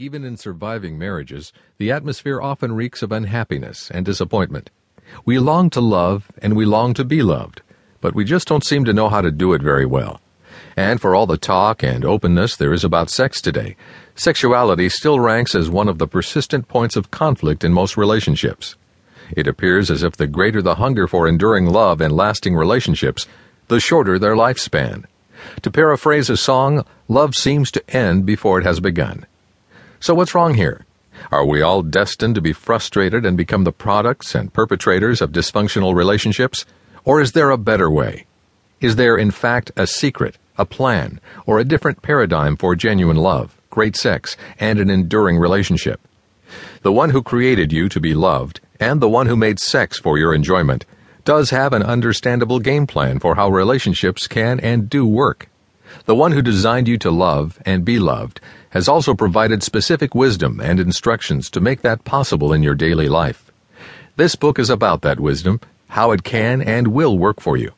Even in surviving marriages, the atmosphere often reeks of unhappiness and disappointment. We long to love and we long to be loved, but we just don't seem to know how to do it very well. And for all the talk and openness there is about sex today, sexuality still ranks as one of the persistent points of conflict in most relationships. It appears as if the greater the hunger for enduring love and lasting relationships, the shorter their lifespan. To paraphrase a song, love seems to end before it has begun. So what's wrong here? Are we all destined to be frustrated and become the products and perpetrators of dysfunctional relationships? Or is there a better way? Is there, in fact, a secret, a plan, or a different paradigm for genuine love, great sex, and an enduring relationship? The one who created you to be loved, and the one who made sex for your enjoyment, does have an understandable game plan for how relationships can and do work. The one who designed you to love and be loved has also provided specific wisdom and instructions to make that possible in your daily life. This book is about that wisdom, how it can and will work for you.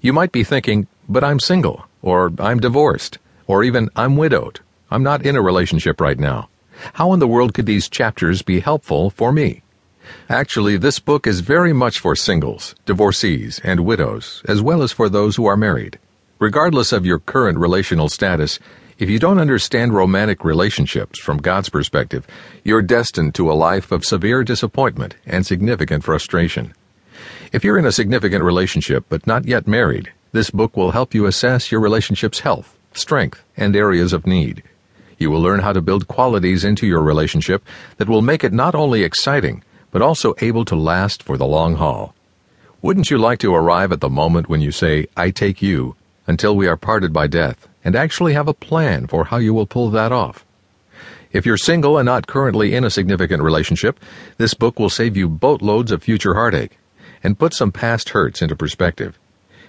You might be thinking, but I'm single, or I'm divorced, or even I'm widowed. I'm not in a relationship right now. How in the world could these chapters be helpful for me? Actually, this book is very much for singles, divorcees, and widows, as well as for those who are married. Regardless of your current relational status, if you don't understand romantic relationships from God's perspective, you're destined to a life of severe disappointment and significant frustration. If you're in a significant relationship but not yet married, this book will help you assess your relationship's health, strength, and areas of need. You will learn how to build qualities into your relationship that will make it not only exciting, but also able to last for the long haul. Wouldn't you like to arrive at the moment when you say, I take you, until we are parted by death, and actually have a plan for how you will pull that off? If you're single and not currently in a significant relationship, this book will save you boatloads of future heartache and put some past hurts into perspective.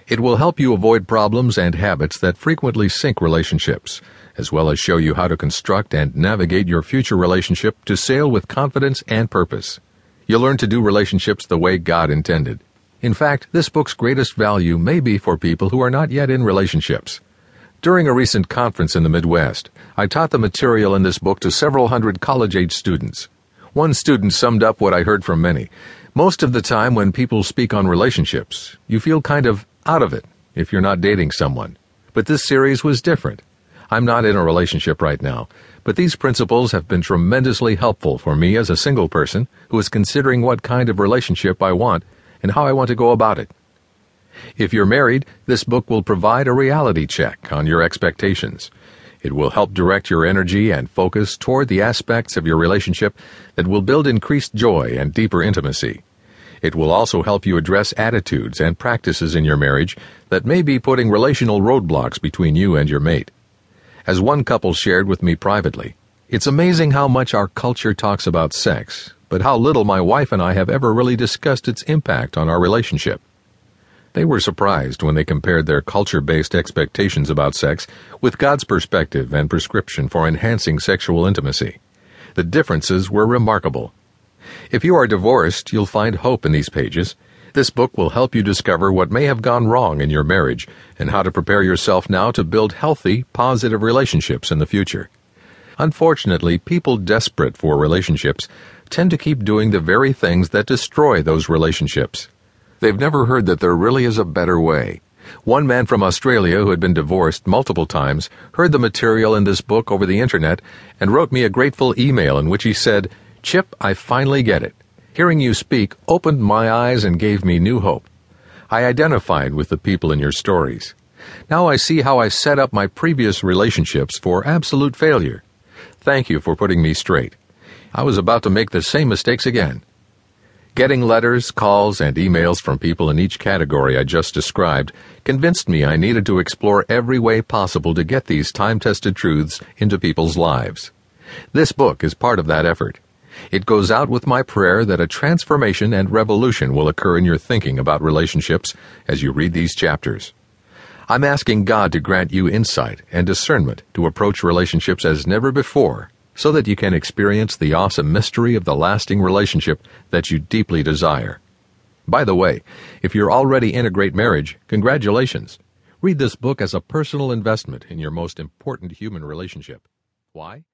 It will help you avoid problems and habits that frequently sink relationships, as well as show you how to construct and navigate your future relationship to sail with confidence and purpose. You'll learn to do relationships the way God intended. In fact, this book's greatest value may be for people who are not yet in relationships. During a recent conference in the Midwest, I taught the material in this book to several hundred college age students. One student summed up what I heard from many. Most of the time, when people speak on relationships, you feel kind of out of it if you're not dating someone. But this series was different. I'm not in a relationship right now, but these principles have been tremendously helpful for me as a single person who is considering what kind of relationship I want and how I want to go about it. If you're married, this book will provide a reality check on your expectations. It will help direct your energy and focus toward the aspects of your relationship that will build increased joy and deeper intimacy. It will also help you address attitudes and practices in your marriage that may be putting relational roadblocks between you and your mate. As one couple shared with me privately, it's amazing how much our culture talks about sex, but how little my wife and I have ever really discussed its impact on our relationship. They were surprised when they compared their culture based expectations about sex with God's perspective and prescription for enhancing sexual intimacy. The differences were remarkable. If you are divorced, you'll find hope in these pages this book will help you discover what may have gone wrong in your marriage and how to prepare yourself now to build healthy, positive relationships in the future. Unfortunately, people desperate for relationships tend to keep doing the very things that destroy those relationships. They've never heard that there really is a better way. One man from Australia who had been divorced multiple times heard the material in this book over the internet and wrote me a grateful email in which he said, Chip, I finally get it. Hearing you speak opened my eyes and gave me new hope. I identified with the people in your stories. Now I see how I set up my previous relationships for absolute failure. Thank you for putting me straight. I was about to make the same mistakes again. Getting letters, calls, and emails from people in each category I just described convinced me I needed to explore every way possible to get these time tested truths into people's lives. This book is part of that effort. It goes out with my prayer that a transformation and revolution will occur in your thinking about relationships as you read these chapters. I'm asking God to grant you insight and discernment to approach relationships as never before so that you can experience the awesome mystery of the lasting relationship that you deeply desire. By the way, if you're already in a great marriage, congratulations. Read this book as a personal investment in your most important human relationship. Why?